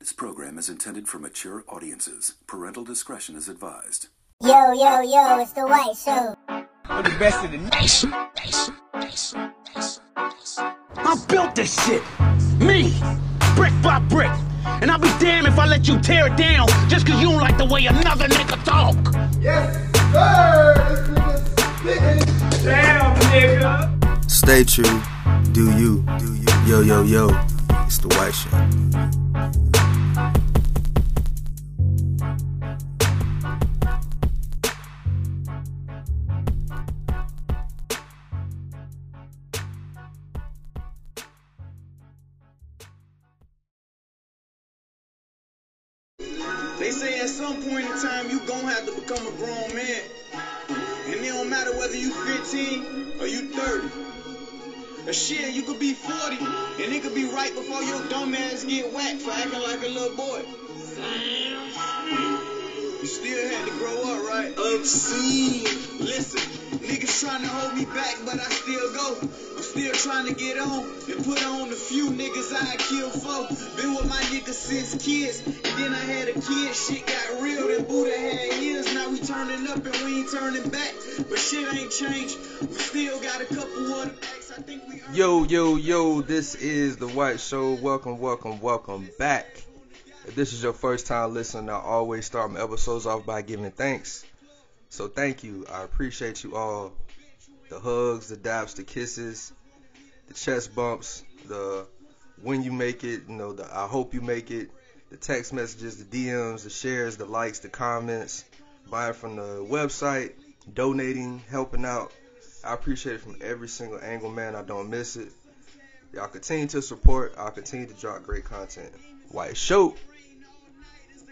This program is intended for mature audiences. Parental discretion is advised. Yo, yo, yo, it's the White Show. I'm the best in the nation. I built this shit. Me. Brick by brick. And I'll be damned if I let you tear it down just cause you don't like the way another nigga talk. Yes, sir. This nigga. Damn, nigga. Stay true. Do you. Do you. Yo, yo, yo. It's the White Show. They say at some point in time you gon' have to become a grown man. And it don't matter whether you 15 or you 30. Or shit, you could be 40 and it could be right before your dumb ass get whacked for acting like a little boy. You still had to grow up, right? Obscene. Listen, niggas trying to hold me back, but I still go. I'm still trying to get on and put on the few niggas I kill for. Been with my niggas since kids, and then I had a kid. Shit got real, then Buddha had years. Now we turning up and we ain't turning back. But shit ain't changed. We still got a couple of the acts. I think we. Yo, yo, yo. This is the White Show. Welcome, welcome, welcome back. If this is your first time listening, I always start my episodes off by giving thanks. So thank you. I appreciate you all. The hugs, the daps, the kisses, the chest bumps, the when you make it, you know, the I hope you make it, the text messages, the DMs, the shares, the likes, the comments, buying from the website, donating, helping out. I appreciate it from every single angle, man. I don't miss it. Y'all continue to support. I'll continue to drop great content. White Show.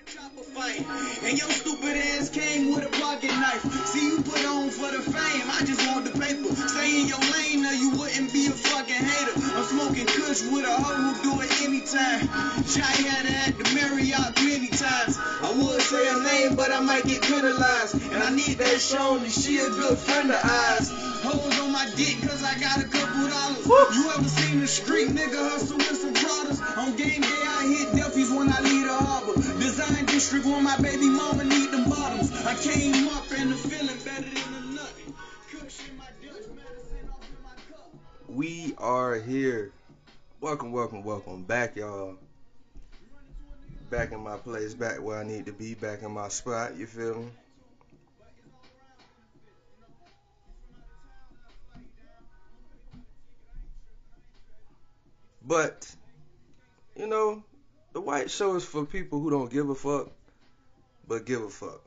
And your stupid ass came with a pocket knife. See you put on for the fame. I just want the paper. Stay in your lane or you wouldn't be a fucking hater. I'm smoking kush with a hoe who do it anytime. Jai had her at the Marriott many times. I would say her name, but I might get penalized. And I need that shown that she a good friend of ours. Hoes on my dick cause I got a couple dollars. You ever seen a street nigga hustle with some? On game day I hit Duffy's when I harbor. Design district my baby mama need bottoms. I came up and feeling better than cup. We are here. Welcome, welcome, welcome back, y'all. Back in my place, back where I need to be, back in my spot, you feel me? But, you know, the white show is for people who don't give a fuck, but give a fuck.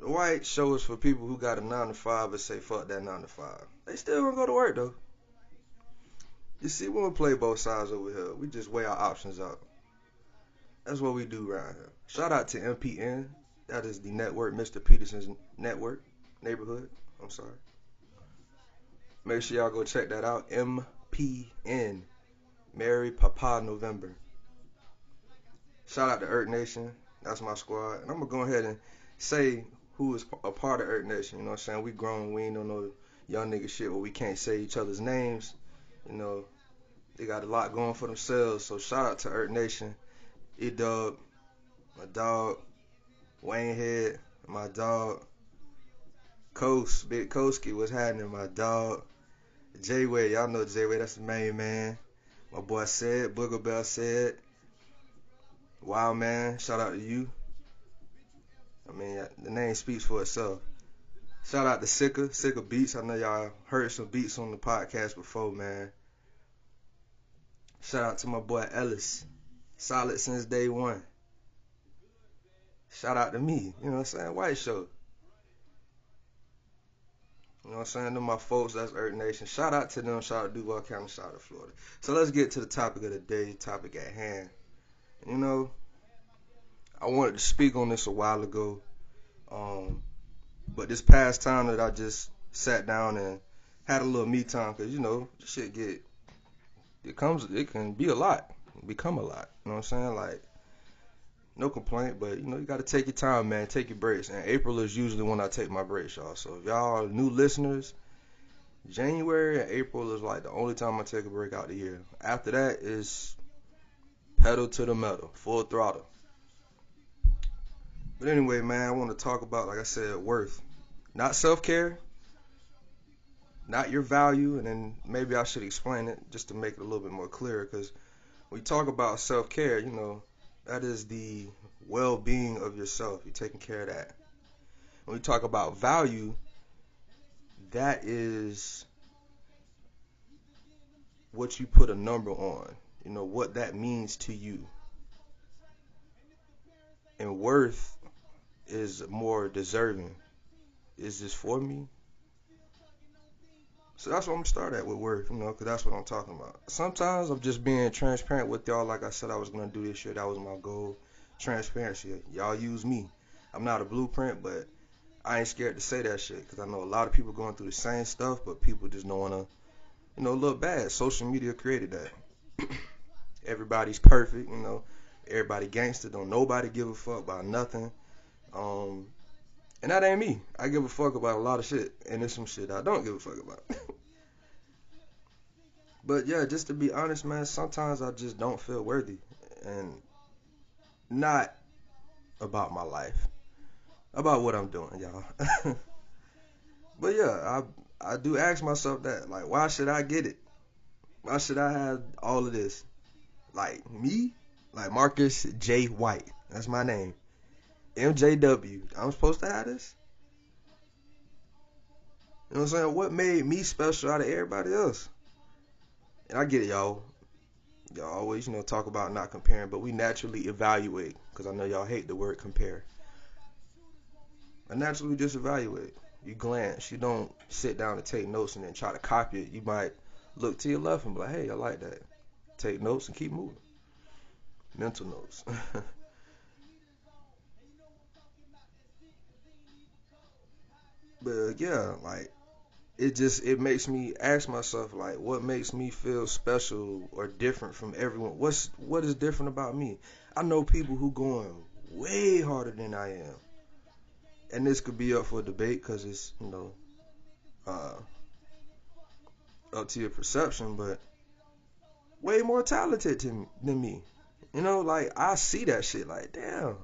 The white show is for people who got a nine to five but say fuck that nine to five. They still gonna go to work though. You see, we don't play both sides over here. We just weigh our options out. That's what we do around here. Shout out to MPN. That is the network, Mr. Peterson's network, neighborhood. I'm sorry. Make sure y'all go check that out. MPN. Mary Papa November. Shout out to Earth Nation. That's my squad. And I'm gonna go ahead and say who is a part of Earth Nation. You know what I'm saying? We grown, we ain't on no young nigga shit where we can't say each other's names. You know, they got a lot going for themselves. So shout out to Earth Nation. E Dub, my dog, Wayne Head, my dog, Coast, Big Koski, what's happening, my dog. J Way, y'all know J Way, that's the main man. My boy said, Booger Bell said, Wow man, shout out to you. I mean, the name speaks for itself. Shout out to Sicka, Sicka Beats. I know y'all heard some beats on the podcast before, man. Shout out to my boy Ellis. Solid since day one. Shout out to me, you know what I'm saying? White Show. You know what I'm saying? To my folks, that's Earth Nation. Shout out to them. Shout out to Duval County. Shout out to Florida. So let's get to the topic of the day, topic at hand. You know, I wanted to speak on this a while ago. Um, but this past time that I just sat down and had a little me time, cause you know, shit get, it comes, it can be a lot, become a lot. You know what I'm saying? Like, no complaint, but you know, you gotta take your time, man. Take your breaks. And April is usually when I take my breaks, y'all. So if y'all are new listeners, January and April is like the only time I take a break out of the year. After that is pedal to the metal, full throttle. But anyway, man, I want to talk about, like I said, worth. Not self care, not your value, and then maybe I should explain it just to make it a little bit more clear. Because we talk about self care, you know, that is the well being of yourself. You're taking care of that. When we talk about value, that is what you put a number on. You know, what that means to you. And worth is more deserving. Is this for me? So that's what I'm gonna start at with work, you know, because that's what I'm talking about. Sometimes I'm just being transparent with y'all. Like I said, I was gonna do this shit. That was my goal. Transparency. Y'all use me. I'm not a blueprint, but I ain't scared to say that shit because I know a lot of people going through the same stuff, but people just don't wanna, you know, look bad. Social media created that. Everybody's perfect, you know. Everybody gangster. Don't nobody give a fuck about nothing. Um, and that ain't me. I give a fuck about a lot of shit, and there's some shit I don't give a fuck about. but yeah, just to be honest, man, sometimes I just don't feel worthy, and not about my life, about what I'm doing, y'all. but yeah, I I do ask myself that, like, why should I get it? Why should I have all of this? Like me, like Marcus J. White. That's my name. MJW. I'm supposed to have this? You know what I'm saying? What made me special out of everybody else? And I get it, y'all. Y'all always, you know, talk about not comparing, but we naturally evaluate because I know y'all hate the word compare. I naturally just evaluate. You glance. You don't sit down and take notes and then try to copy it. You might look to your left and be like, hey, I like that. Take notes and keep moving. Mental notes. but yeah, like it just it makes me ask myself like what makes me feel special or different from everyone? What's what is different about me? I know people who going way harder than i am. And this could be up for debate because it's you know uh, up to your perception but way more talented than me. You know like i see that shit like damn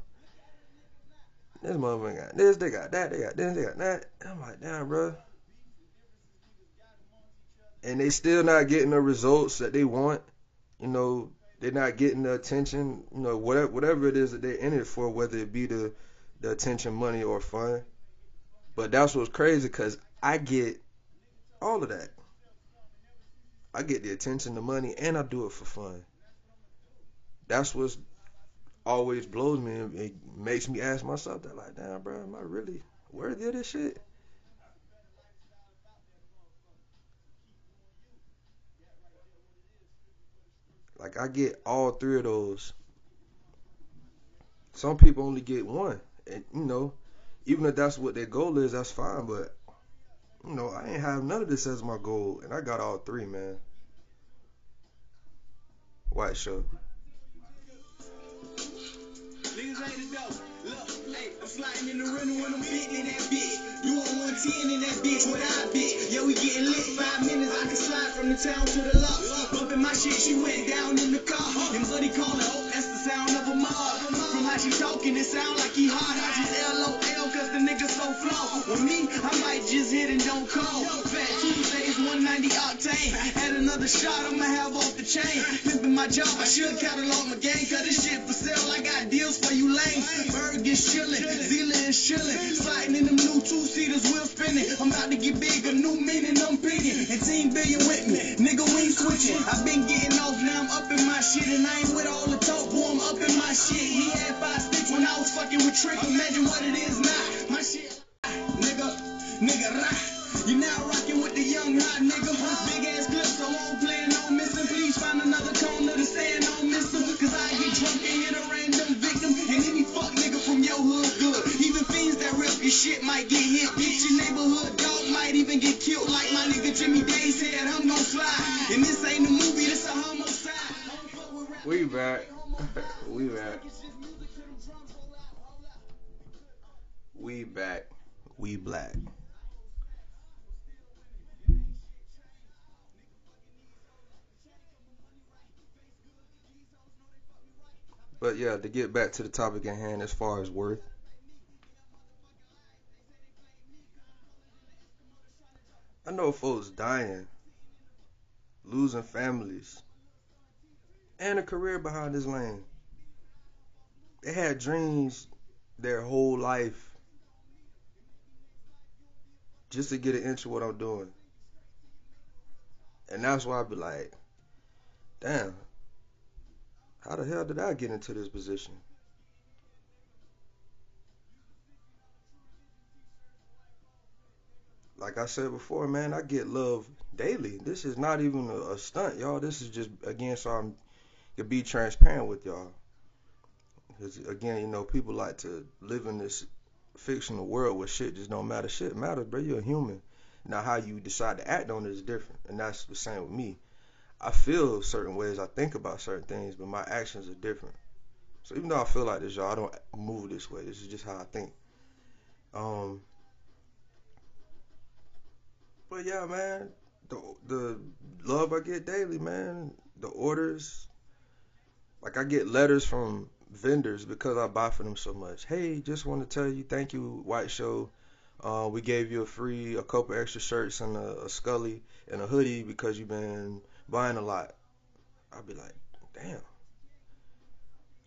this motherfucker got this, they got that, they got this, they got that. I'm like, damn, bro. And they still not getting the results that they want. You know, they're not getting the attention. You know, whatever whatever it is that they're in it for, whether it be the the attention, money, or fun. But that's what's crazy, cause I get all of that. I get the attention, the money, and I do it for fun. That's what's always blows me and it makes me ask myself that like, damn, bro, am I really worthy of this shit? Like I get all three of those. Some people only get one, and you know, even if that's what their goal is, that's fine. But you know, I ain't have none of this as my goal, and I got all three, man. White show. Niggas ain't the dope. Look, hey, I'm sliding in the rental when I'm big in that bitch. You on 110 in that bitch with I bit. Yo, we getting lit. Five minutes, I can slide from the town to the loft. Bumping my shit, she went down in the car. And buddy calling, oh, that's the sound of a mob. From how she talking, it sound like he hard. I just LOL, cause the nigga so flawed. With me, I might just hit and don't call. Fat Tuesdays, 190 octane. Had another shot, I'ma have off the chain. Pimping my job, I should catalog my game. Cause this shit for sale, I got deals for you lame. Berg is chillin', Zila is chillin'. Sliding in them new two-seaters, wheel spinning. I'm about to get big, a new meaning, I'm picking. And Team Billion with me, nigga, we switching. i been getting off, now I'm up in my shit. And I ain't with all the talk, boy, Up in my shit. He had five sticks when I was fucking with Trick. Imagine what it is now. My shit, nigga, nigga, rah. You now rocking with the young hot nigga. Big ass clip, We back. we back. We back. We black. But yeah, to get back to the topic at hand as far as worth. I know folks dying, losing families, and a career behind this lane. They had dreams their whole life just to get an inch of what I'm doing. And that's why I'd be like, damn, how the hell did I get into this position? Like I said before, man, I get love daily. This is not even a, a stunt, y'all. This is just again so I'm to be transparent with y'all. Because again, you know, people like to live in this fictional world where shit just don't matter. Shit matters, bro. You're a human. Now, how you decide to act on it is different, and that's the same with me. I feel certain ways, I think about certain things, but my actions are different. So even though I feel like this, y'all, I don't move this way. This is just how I think. Um, but yeah, man, the the love I get daily, man, the orders, like I get letters from vendors because I buy for them so much. Hey, just want to tell you, thank you, White Show. Uh, we gave you a free, a couple extra shirts and a, a Scully and a hoodie because you've been buying a lot. I'd be like, damn.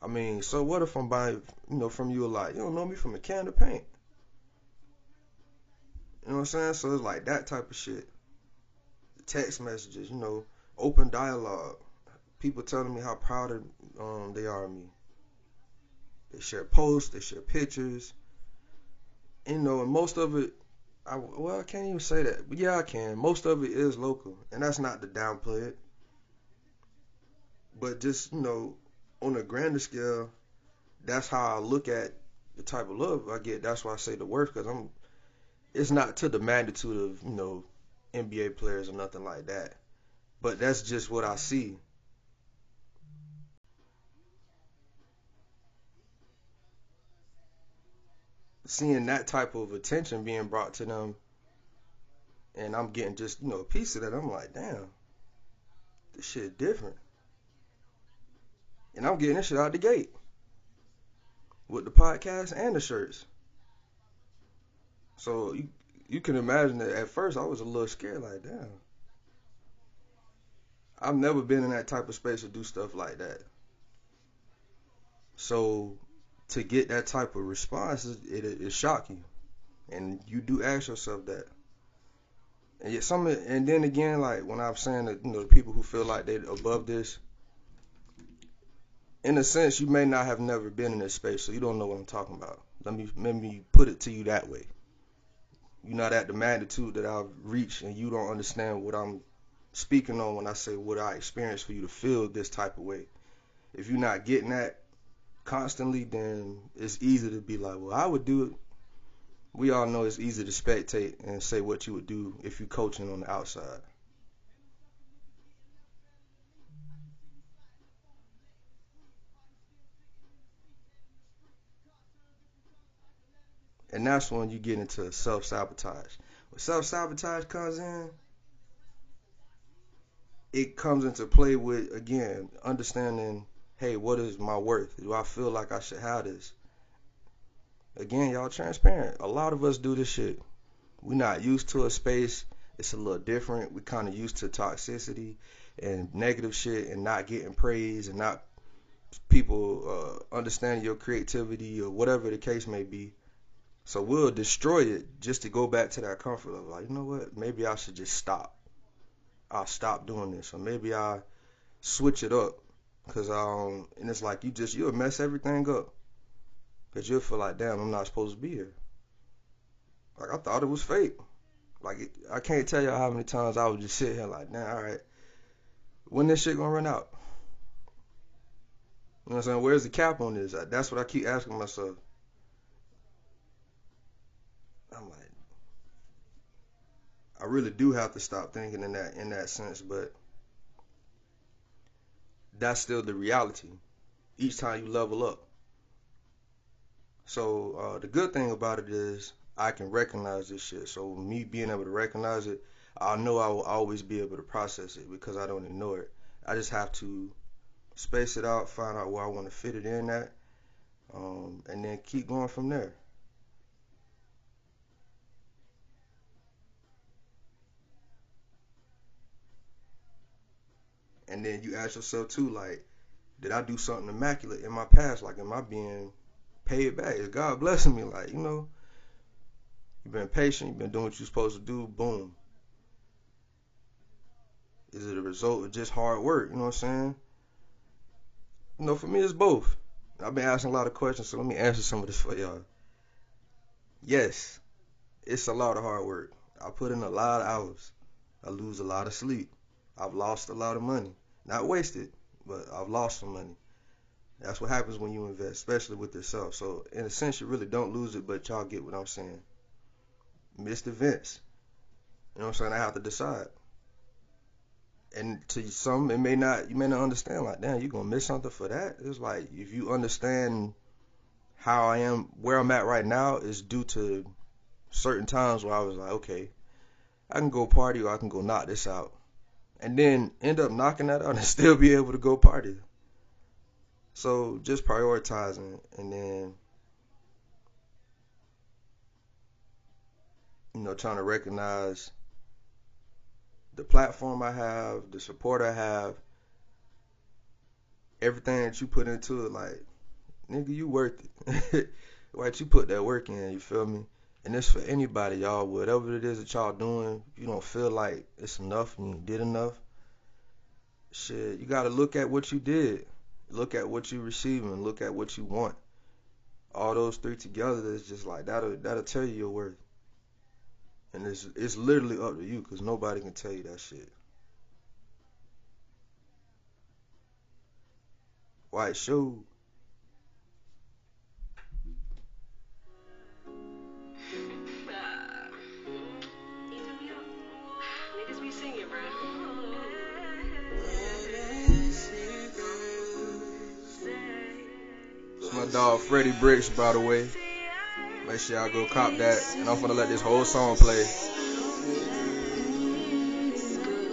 I mean, so what if I'm buying, you know, from you a lot? You don't know me from a can of paint. You know what I'm saying? So it's like that type of shit. Text messages, you know, open dialogue. People telling me how proud of, um, they are of me. They share posts, they share pictures. You know, and most of it, I, well, I can't even say that. But yeah, I can. Most of it is local, and that's not to downplay it. But just you know, on a grander scale, that's how I look at the type of love I get. That's why I say the worst, because I'm. It's not to the magnitude of you know NBA players or nothing like that, but that's just what I see. Seeing that type of attention being brought to them and I'm getting just, you know, a piece of that, I'm like, damn, this shit different. And I'm getting this shit out the gate. With the podcast and the shirts. So you you can imagine that at first I was a little scared, like, damn. I've never been in that type of space to do stuff like that. So to get that type of response, it, it, it shock you, and you do ask yourself that. And yet some, and then again, like when I'm saying that, you know, the people who feel like they're above this, in a sense, you may not have never been in this space, so you don't know what I'm talking about. Let me let me put it to you that way. You're not at the magnitude that I've reached, and you don't understand what I'm speaking on when I say what I experienced for you to feel this type of way. If you're not getting that, constantly, then it's easy to be like, well, I would do it. We all know it's easy to spectate and say what you would do if you're coaching on the outside. And that's when you get into self sabotage. When self sabotage comes in, it comes into play with, again, understanding hey, what is my worth? Do I feel like I should have this? Again, y'all transparent. A lot of us do this shit. We're not used to a space. It's a little different. We kind of used to toxicity and negative shit and not getting praise and not people uh, understanding your creativity or whatever the case may be. So we'll destroy it just to go back to that comfort of like, you know what? Maybe I should just stop. I'll stop doing this, or maybe I switch it up Cause um, and it's like you just you'll mess everything up. Cause you'll feel like, damn, I'm not supposed to be here. Like I thought it was fake. Like it, I can't tell y'all how many times I would just sit here like, damn, all right, when this shit gonna run out? You know what I'm saying? Where's the cap on this? That's what I keep asking myself. I'm like, I really do have to stop thinking in that in that sense, but that's still the reality each time you level up. So uh, the good thing about it is I can recognize this shit. So me being able to recognize it, I know I will always be able to process it because I don't ignore it. I just have to space it out, find out where I want to fit it in at, um, and then keep going from there. And then you ask yourself too, like, did I do something immaculate in my past? Like, am I being paid back? Is God blessing me? Like, you know, you've been patient, you've been doing what you're supposed to do, boom. Is it a result of just hard work? You know what I'm saying? You know, for me, it's both. I've been asking a lot of questions, so let me answer some of this for y'all. Yes, it's a lot of hard work. I put in a lot of hours. I lose a lot of sleep. I've lost a lot of money. Not wasted, but I've lost some money. That's what happens when you invest, especially with yourself. So in a sense, you really don't lose it, but y'all get what I'm saying. Missed events. You know what I'm saying? I have to decide. And to some, it may not. You may not understand. Like, damn, you gonna miss something for that? It's like if you understand how I am, where I'm at right now, is due to certain times where I was like, okay, I can go party or I can go knock this out and then end up knocking that out and still be able to go party. So just prioritizing and then you know trying to recognize the platform I have, the support I have, everything that you put into it like nigga you worth it. Right, you put that work in, you feel me? And it's for anybody, y'all. Whatever it is that y'all doing, you don't feel like it's enough and you did enough, shit, you gotta look at what you did. Look at what you receiving. Look at what you want. All those three together is just like that'll that'll tell you your worth. And it's it's literally up to you because nobody can tell you that shit. White shoe. Dog Freddie Bricks, by the way. Make sure y'all go cop that. And I'm gonna let this whole song play.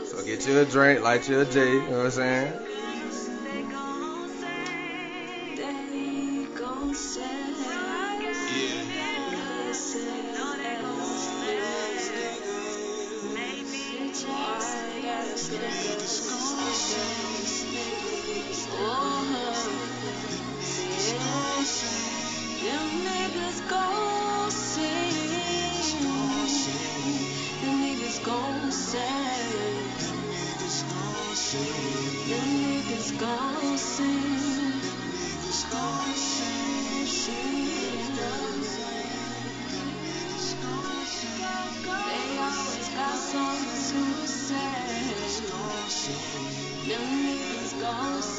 So get you a drink, light you a J, you know what I'm saying?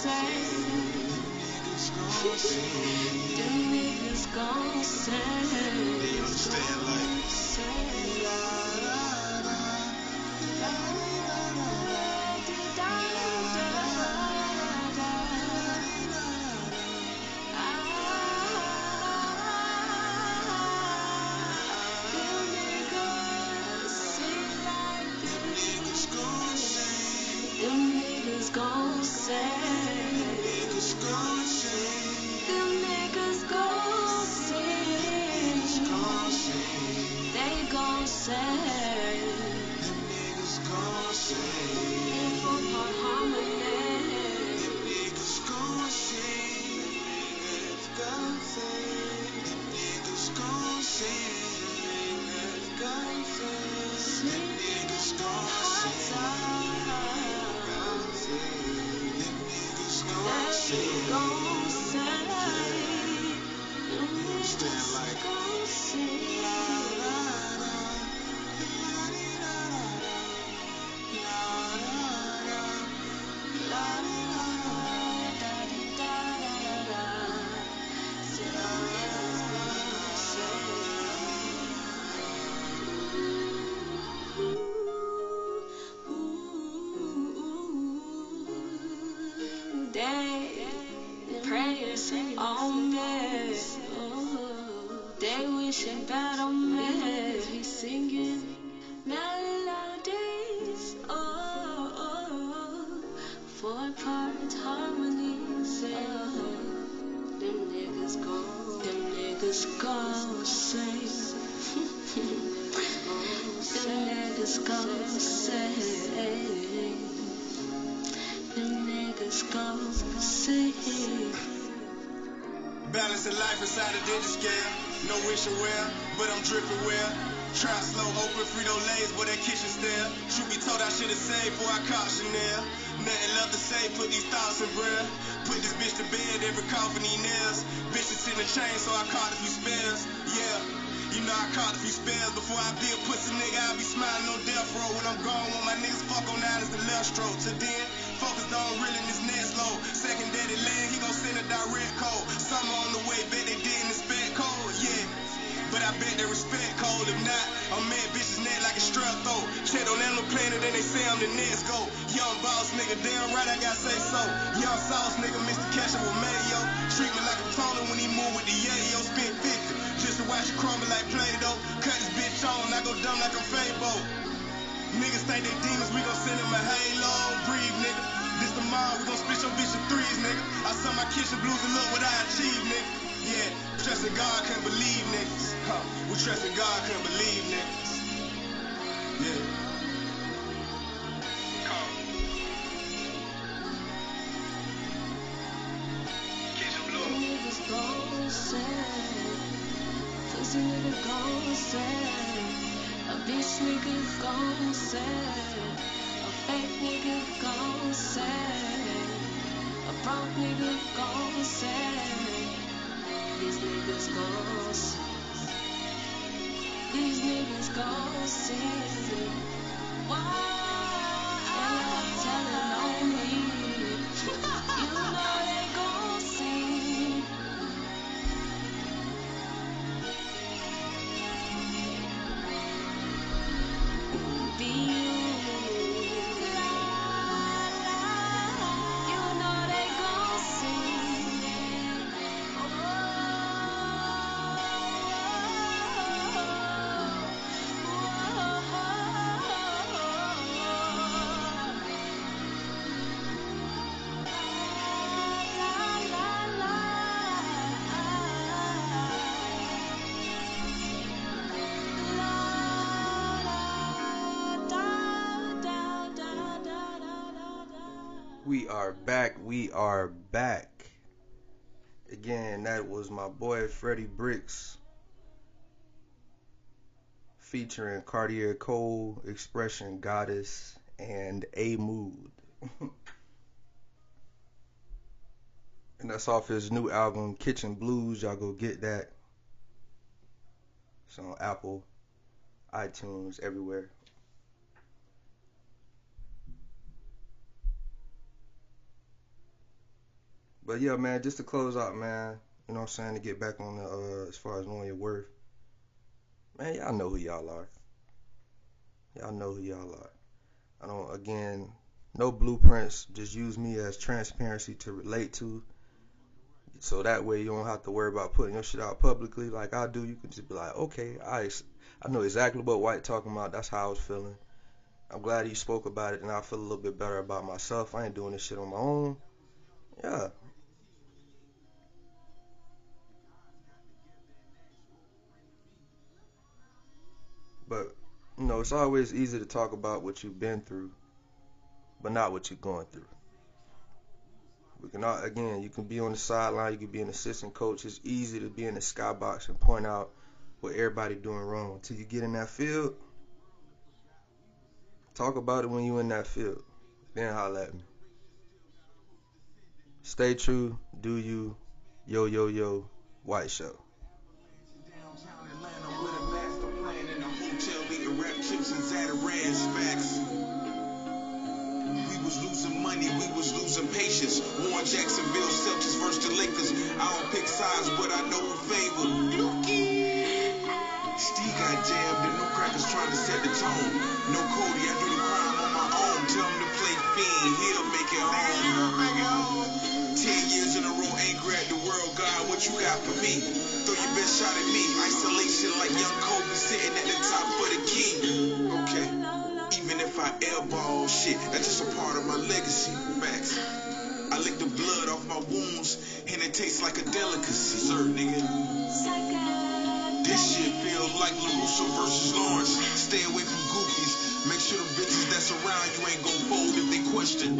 They say day. Prayers on oh, me. They wishing that on me. He singing melodies. Oh, four part harmonies. Oh, them niggas go, them niggas go sing. them niggas go sing. Balance of life inside a digital scale. No wish or wear, but I'm dripping well. Trap slow, open Frito Lays, but that kitchen stare. Truth be told, I should have saved before I caught Chanel. Nothing left to say, put these thoughts in bread. Put this bitch to bed, every coffin he nails. Bitches in the chain, so I caught a few spells. Yeah. You know I caught a few spells before I be a pussy nigga. I be smiling on death row when I'm gone. When my niggas fuck on out is the left stroke. To then, focused on reeling this next low. Second daddy land, he gon' send a direct code. Summer on the way, bet they didn't expect cold. Yeah. But I bet they respect cold. If not, I'm mad bitches neck like a strap throat. Check on Animal Planet, then they say I'm the next go. Young boss nigga, damn right I gotta say so. Young sauce nigga, Mr. Ketchup with mayo. Treat me like a toner when he move with the yayo. Spent 50 just to watch it crumble like Play-Doh. Cut this bitch on, I go dumb like a Fabo. Niggas think they demons, we gon' send them a halo. Breathe, nigga. This the mob, we gon' split your bitch in threes, nigga. I saw my kitchen blues and look what I achieved, nigga. Yeah, trusting God, can't believe niggas. Huh. We trusting God, can't believe niggas. Yeah. Come. Kitchen Them blue. niggas gon' say. Pussy nigga gon' say. A fake nigga gon' say. A broke nigga gon' say. These niggas gon' say. These niggas gon' say. Why? They all telling on me. Are back. We are back. Again, that was my boy Freddie Bricks featuring Cartier Cole, Expression Goddess, and A Mood. and that's off his new album, Kitchen Blues. Y'all go get that. It's on Apple, iTunes, everywhere. But yeah, man, just to close out, man, you know what I'm saying, to get back on the, uh, as far as knowing your worth. Man, y'all know who y'all are. Y'all know who y'all are. I don't, again, no blueprints. Just use me as transparency to relate to. So that way you don't have to worry about putting your shit out publicly like I do. You can just be like, okay, I, I know exactly what White talking about. That's how I was feeling. I'm glad he spoke about it and I feel a little bit better about myself. I ain't doing this shit on my own. Yeah, But you know, it's always easy to talk about what you've been through, but not what you're going through. We can all, again, you can be on the sideline, you can be an assistant coach. It's easy to be in the skybox and point out what everybody doing wrong. Until you get in that field, talk about it when you're in that field. Then holla at me. Stay true, do you, yo yo yo, white show. Chips and Zatarain's facts. We was losing money, we was losing patience. Warren Jacksonville Celtics versus the Lakers. I don't pick sides, but I know who favor. Steve got jammed, the new crackers trying to set the tone. No Cody, I do the crime on my own. Tell him to play fiend, he'll make it home. Ten years in a row, angry at the world, God, what you got for me? Throw your best shot at me. Isolation like young Kobe sitting at the top of the key. Okay. Even if I airball shit, that's just a part of my legacy. Facts. I lick the blood off my wounds, and it tastes like a delicacy. Sir, nigga. This shit feels like LaRusso versus Lawrence. Stay away from goofies. Make sure the bitches that's around you ain't gon' fold if they question.